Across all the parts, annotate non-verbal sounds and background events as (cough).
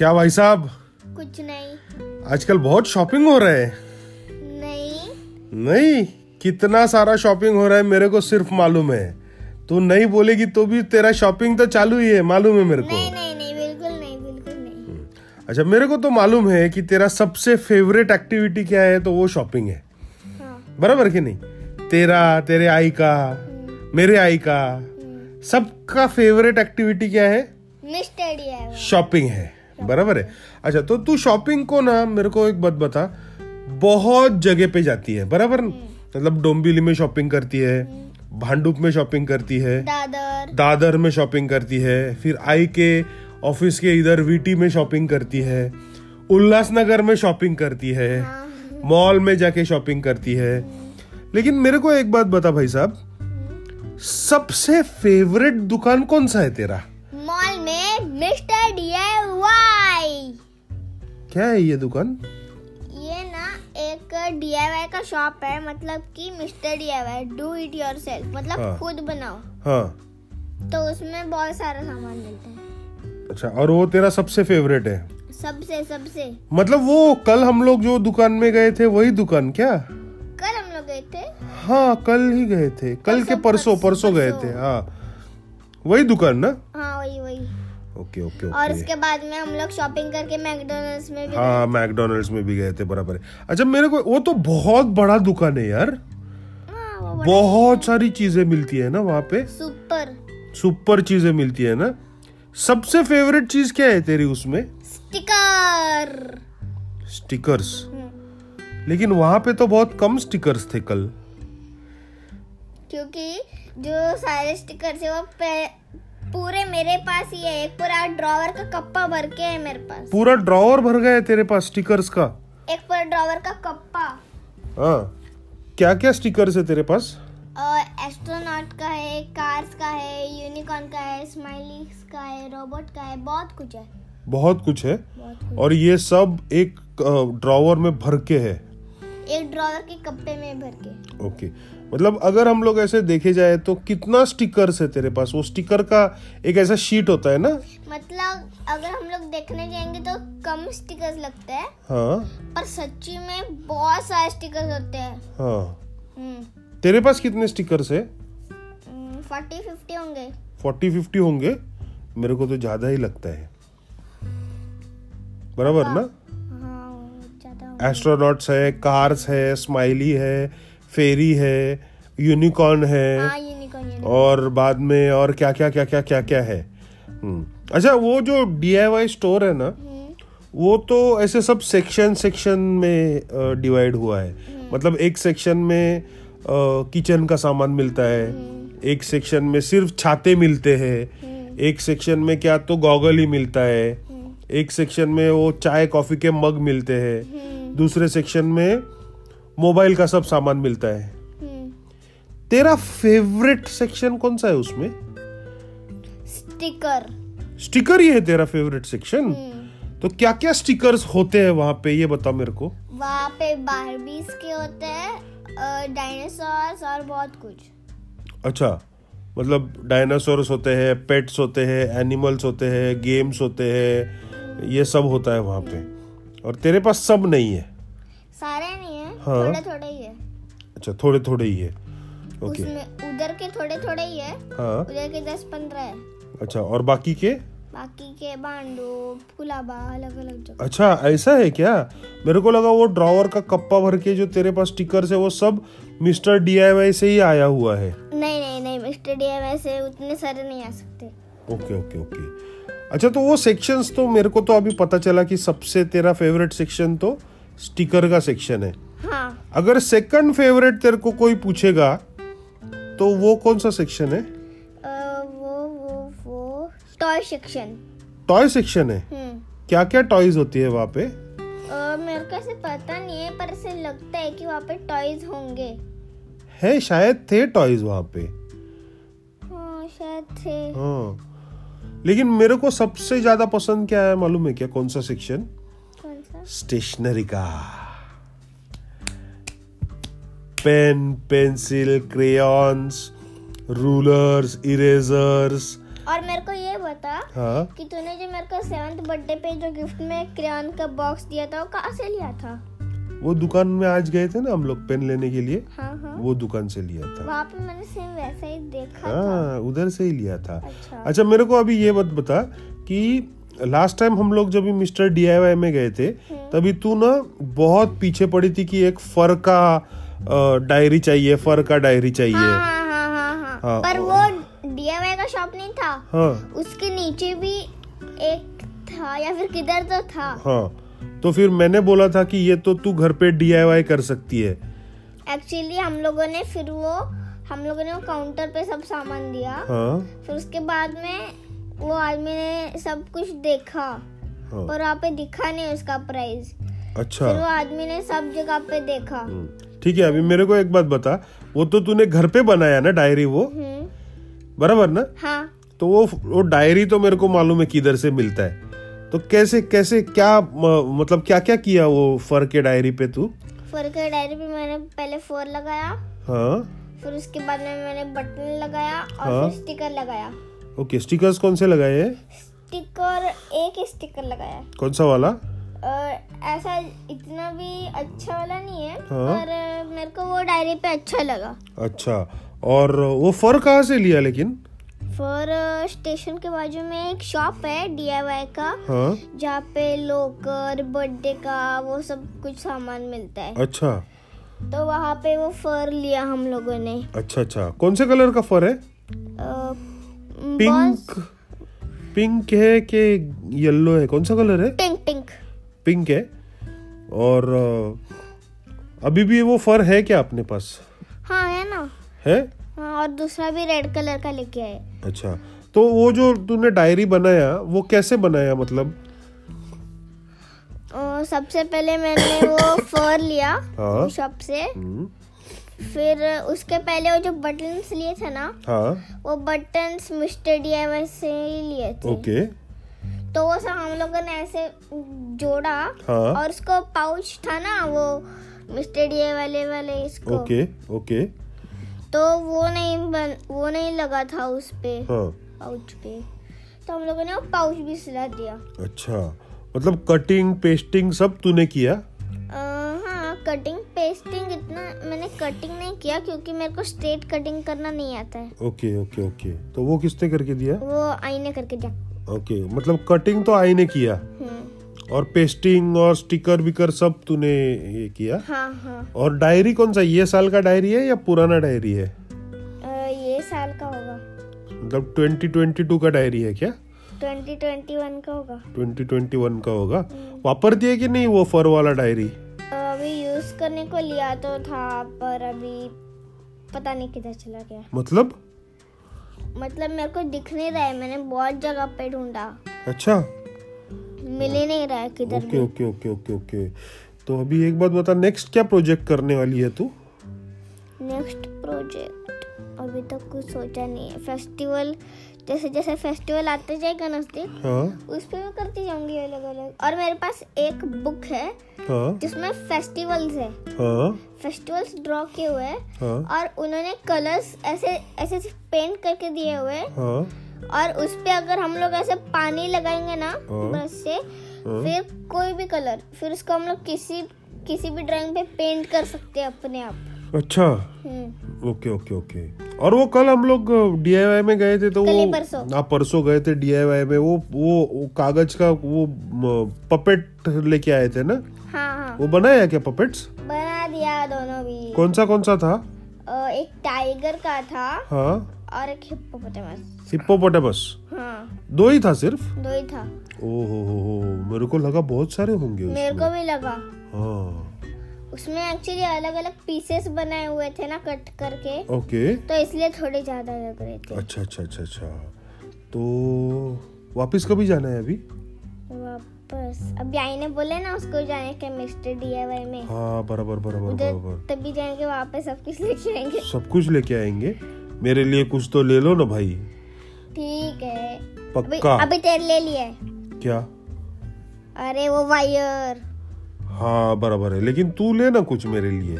क्या भाई साहब? कुछ नहीं। आजकल बहुत शॉपिंग हो रहा है। नहीं। नहीं? कितना सारा शॉपिंग हो रहा है मेरे को सिर्फ़ मालूम है। तू नहीं बोलेगी तो भी तेरा शॉपिंग तो चालू ही है मालूम है मेरे को। नहीं नहीं नहीं बिल्कुल नहीं बिल्कुल नहीं। अच्छा मेरे को तो मालूम है कि तेरा सबसे फेवरेट एक्टिविटी क्या है तो वो शॉपिंग है। हाँ। बराबर कि नहीं? तेरा तेरे आई का मेरे आई का सबका फेवरेट एक्टिविटी क्या है? है शॉपिंग है। बराबर है। अच्छा तो तू शॉपिंग को ना मेरे को एक बात बता। बहुत जगह पे जाती है बराबर? मतलब डोंबिवली में शॉपिंग करती है भांडुप में शॉपिंग करती है दादर। दादर में शॉपिंग करती है फिर आई के ऑफ़िस के इधर वीटी में शॉपिंग करती है उल्लासनगर में शॉपिंग करती है मॉल में जाके शॉपिंग करती है। लेकिन मेरे को एक बात बता भाई साहब सबसे फेवरेट दुकान कौन सा है तेरा? क्या है ये दुकान? ये ना एक डीआईवाई का शॉप है मतलब कि mister DIY do it yourself मतलब हाँ। खुद बनाओ। हाँ। तो उसमें बहुत सारा सामान मिलता है। अच्छा और वो तेरा सबसे फेवरेट है? सबसे सबसे। मतलब वो कल हम लोग जो दुकान में गए थे वही दुकान क्या? कल हम लोग गए थे। हाँ कल ही गए थे। कल के परसों परसों, परसों गए थे हाँ। वही दुकान ना? हाँ ओके ओके और उसके बाद में हम लोग शॉपिंग करके मैकडोनल्ड्स में भी हाँ मैकडोनल्ड्स में भी गए थे बराबर। अच्छा मेरे को वो तो बहुत बड़ा दुकान है यार। हाँ बहुत सारी चीज़ें मिलती है ना वहाँ पे। सुपर। सुपर चीज़ें मिलती है ना। सबसे फेवरेट चीज़ क्या है तेरी उसमें? स्टिकर स्टिकर्स लेकिन वहाँ पे तो बहुत कम स्टिकर्स थे कल। क्योंकि जो सारे स्टिकर थे वो पूरे मेरे पास ही है एक पूरा ड्रॉवर का कप्पा भर के है मेरे पास। पूरा ड्रॉवर भर गया है तेरे पास स्टिकर्स का? एक पूरा ड्रॉवर का कप्पा। हाँ। क्या क्या स्टिकर्स है तेरे पास? एस्ट्रोनॉट का है कार्स का है यूनिकॉर्न का है स्माइली का है रोबोट का है बहुत कुछ है। बहुत कुछ है। बहुत कुछ और ये सब एक ड्रॉवर में भर के है। एक ड्रॉवर के कप्पे में भर के। ओके मतलब अगर हम लोग ऐसे देखे जाए तो कितना स्टिकर्स है तेरे पास? वो स्टिकर का एक ऐसा शीट होता है ना? मतलब अगर हम लोग देखने जाएँगे तो कम स्टिकर्स लगते हैं। हाँ। पर सच्ची में बहुत सारे स्टिकर्स होते हैं। हाँ। हम्म। तेरे पास कितने स्टिकर्स है? फोर्टी फिफ्टी होंगे। फोर्टी फिफ्टी होंगे? मेरे को तो ज़्यादा ही लगता है। बराबर ना? हाँ। एस्ट्रोनॉट्स है कार्स है स्माइली है फेरी है यूनिकॉर्न है हाँ और बाद में और क्या क्या क्या क्या क्या क्या है? हम्म। अच्छा वो जो डी स्टोर है ना वो तो ऐसे सब सेक्शन सेक्शन में डिवाइड हुआ है। मतलब एक सेक्शन में किचन का सामान मिलता है एक सेक्शन में सिर्फ़ छाते मिलते हैं एक सेक्शन में क्या तो गॉगल ही मिलता है एक सेक्शन में वो चाय कॉफ़ी के मग मिलते हैं दूसरे सेक्शन में मोबाइल का सब सामान मिलता है। तेरा फेवरेट सेक्शन कौन सा है उसमें? स्टिकर स्टिकर ही है तेरा फेवरेट सेक्शन तो क्या क्या स्टिकर्स होते हैं वहाँ पे? ये बता मेरे को। वहाँ पे बारबीज के होते हैं डायनासोर्स और बहुत कुछ। अच्छा मतलब डायनासोर्स होते हैं पेट्स होते हैं एनिमल्स होते हैं गेम्स होते हैं ये सब होता है वहाँ पे। और तेरे पास सब नहीं है? है। थोड़े थोड़े ही है। अच्छा थोड़े थोड़े ही है। ओके। उधर के थोड़े थोड़े ही है। हाँ। उधर के दस पंद्रह है। अच्छा और बाकी के? बाकी के बांडू फुलाबा अलग अलग जगह अच्छा ऐसा है क्या? मेरे को लगा वो ड्रॉवर का कप्पा भर के जो तेरे पास स्टिकर्स है वो सब मिस्टर डी से ही आया हुआ है। नहीं नहीं नहीं मिस्टर डीआईवाई से उतने सारे नहीं आ सकते। Okay okay okay. अच्छा तो वो सेक्शंस तो मेरे को तो अभी पता चला कि सबसे तेरा फेवरेट सेक्शन तो स्टिकर का सेक्शन हाँ। अगर सेकंड फेवरेट तेरे को कोई पूछेगा तो वो कौन सा सेक्शन है? वो वो वो टॉय सेक्शन टॉय सेक्शन है? क्या क्या टॉयज होती है वहाँ पे? अ, मेरे को ऐसे पता नहीं है पर ऐसे लगता है कि वहाँ पे टॉयज होंगे। है शायद थे टॉयज वहाँ पे। हाँ शायद थे। हाँ। लेकिन मेरे को सबसे ज़्यादा पसंद क्या है मालूम है क्या कौन सा सेक्शन कौन सा? स्टेशनरी का। Pen pencil crayons rulers erasers और मेरे को ये बता हाँ? कि तूने जो मेरे को सेवन्थ बर्थडे पे जो गिफ्ट में क्रेयन का बॉक्स दिया था वो कहाँ से लिया था? वो दुकान में आज गए थे ना हम लोग पेन लेने के लिए। हाँ हाँ। वो दुकान से लिया था। वहाँ पे मैंने सेम वैसा ही देखा था। हाँ उधर से ही लिया था। अच्छा। अच्छा मेरे को अभी ये मत बता कि लास्ट टाइम हम लोग जब मिस्टर डीआईवाई में गए थे हम्म। तभी तू ना बहुत पीछे पड़ी थी कि एक फर का डायरी चाहिए फर का डायरी चाहिए। हाँ हाँ हाँ हाँ हाँ। हाँ, पर वो डीआईवाई का शॉप नहीं था। हाँ। उसके नीचे भी एक था या फिर किधर तो था। हाँ। तो फिर मैंने बोला था कि ये तो तू घर पे डीआईवाई कर सकती है। एक्चुअली हम लोगों ने फिर वो हम लोगों ने वो काउंटर पे सब सामान दिया। हाँ। फिर उसके बाद में वो आदमी ने सब कुछ देखा। हाँ। पर वहाँ पे दिखा नहीं उसका प्राइस अच्छा। फिर वो आदमी ने सब जगह पे देखा। हम्म, ठीक है अभी मेरे को एक बात बता। वो तो तूने घर पे बनाया ना डायरी वो? हम्म। बराबर ना? हाँ। तो वो वो डायरी तो मेरे को मालूम है किधर से मिलता है। तो कैसे कैसे क्या मतलब क्या क्या किया वो फर के डायरी पे तू? फर के डायरी पे मैंने पहले फोर लगाया। हाँ। फिर उसके बाद में मैंने बटन लगाया और हाँ। फिर स्टिकर लगाया। ओके स्टिकर्स कौन से लगाए स्टिकर एक स्टिकर लगाया। कौन सा वाला? ऐसा इतना भी अच्छा वाला नहीं है हाँ। पर मेरे को वो डायरी पे अच्छा लगा। अच्छा और वो फर कहाँ से लिया लेकिन? फर स्टेशन के बाजू में एक शॉप है डीआईवाई का हाँ। जहाँ पे लोकर बर्थडे का वो सब कुछ सामान मिलता है। अच्छा। तो वहाँ पे वो फर लिया हम लोगों ने। अच्छा अच्छा। कौन से कलर का फर है? पिंक। पिंक है कि येलो है? कौन सा कलर है? पिंक। पिंक है और अभी भी वो फर है क्या अपने पास? हाँ है ना। है? हाँ और दूसरा भी रेड कलर का लेके आए अच्छा तो वो जो तूने डायरी बनाया वो कैसे बनाया मतलब? अ, सबसे पहले मैंने वो (coughs) फर लिया हाँ। शॉप से। हम्म, फिर उसके पहले वो जो बटन्स लिए थे ना हाँ। वो बटन्स मिस्टर डीआईवाई से ही लिए थे। ओके। तो वो सब हम लोगों ने ऐसे जोड़ा हाँ। और उसको पाउच था ना वो मिस्टर डीआई वाले वाले इसको। Okay okay. तो वो नहीं बन वो नहीं लगा था उस पे हाँ। पाउच पे। तो हम लोगों ने वो पाउच भी सिला दिया। अच्छा मतलब कटिंग पेस्टिंग सब तूने किया? हाँ कटिंग पेस्टिंग इतना मैंने कटिंग नहीं किया क्योंकि मेरे को स्ट्रेट कटिंग करना नहीं आता है। Okay okay okay. तो वो किसने करके दिया? वो आईने करके जा ओके मतलब कटिंग तो आई ने किया। हम्म, और पेस्टिंग और स्टिकर विकर सब तूने ये किया। हाँ हाँ। और डायरी कौन सा ये साल का डायरी है या पुराना डायरी है? ये साल का होगा। मतलब 2022 का डायरी है क्या? 2021 का होगा। 2021 का होगा। वापरती है कि नहीं वो फर वाला डायरी अभी यूज़ करने को लिया तो था पर अभी पता नहीं किधर चला गया। मतलब? मतलब मेरे को दिख नहीं रहा है मैंने बहुत जगह पे ढूंढा। अच्छा? मिल ही नहीं रहा है किधर okay okay okay okay okay. तो अभी एक बात बता नेक्स्ट क्या प्रोजेक्ट करने वाली है तू? नेक्स्ट प्रोजेक्ट अभी तक कुछ सोचा नहीं है। फेस्टिवल जैसे जैसे फेस्टिवल आते जाएगा नज़दीक हाँ। उस पे मैं करती जाऊँगी अलग अलग और मेरे पास एक बुक है हाँ। जिसमें फेस्टिवल्स है। हाँ। फेस्टिवल्स ड्रॉ किए हुए हैं। हाँ। और उन्होंने कलर्स ऐसे ऐसे पेंट करके दिए हुए हैं। हाँ। और उस पे अगर हम लोग ऐसे पानी लगाएँगे ना। ब्रश से। फिर कोई भी कलर फिर उसको हम लोग किसी किसी भी ड्राइंग पे पेंट कर सकते हैं अपने आप। अच्छा। हम्म। Okay okay okay. और वो कल हम लोग डीआईवाई में गए थे तो वो परसों। हाँ परसों गए थे डीआईवाई में। वो वो, वो कागज़ का वो पपेट लेके आए थे ना? वो बनाया क्या पपेट्स बना दिया दोनों भी। कौन सा कौन सा था एक टाइगर का था हाँ। और एक हिप्पोपोटामस हिप्पोपोटामस हाँ। दो ही था सिर्फ़? दो ही था। ओ हो हो हो। मेरे को लगा बहुत सारे होंगे मेरे को भी लगा। हाँ। उसमें एक्चुअली अलग अलग पीसेस बनाए हुए थे ना कट करके। ओके। तो इसलिए थोड़े ज़्यादा लग रहे थे। अच्छा अच्छा अच्छा अच्छा। तो वापस कभी जाना है अभी? वापस। अभी आई ने बोले ना उसको जाने के मिस्टर डीआईवाई में। हाँ बराबर बराबर बराबर। तभी जाएँगे पे सब कुछ लेके आएँगे। सब कुछ लेके आएँगे? मेरे लिए कुछ तो ले लो ना भाई। ठीक है। अभी पक्का? अभी तेरे ले लिया है क्या? अरे वो वायर। हाँ बराबर है। लेकिन तू ले ना कुछ मेरे लिए।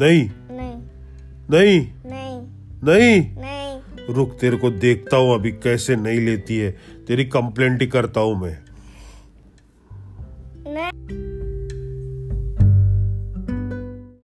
नहीं? नहीं। नहीं? नहीं। नहीं? रुक, तेरे को देखता हूँ अभी कैसे नहीं लेती है। तेरी कंप्लेंट ही करता हूँ मैं।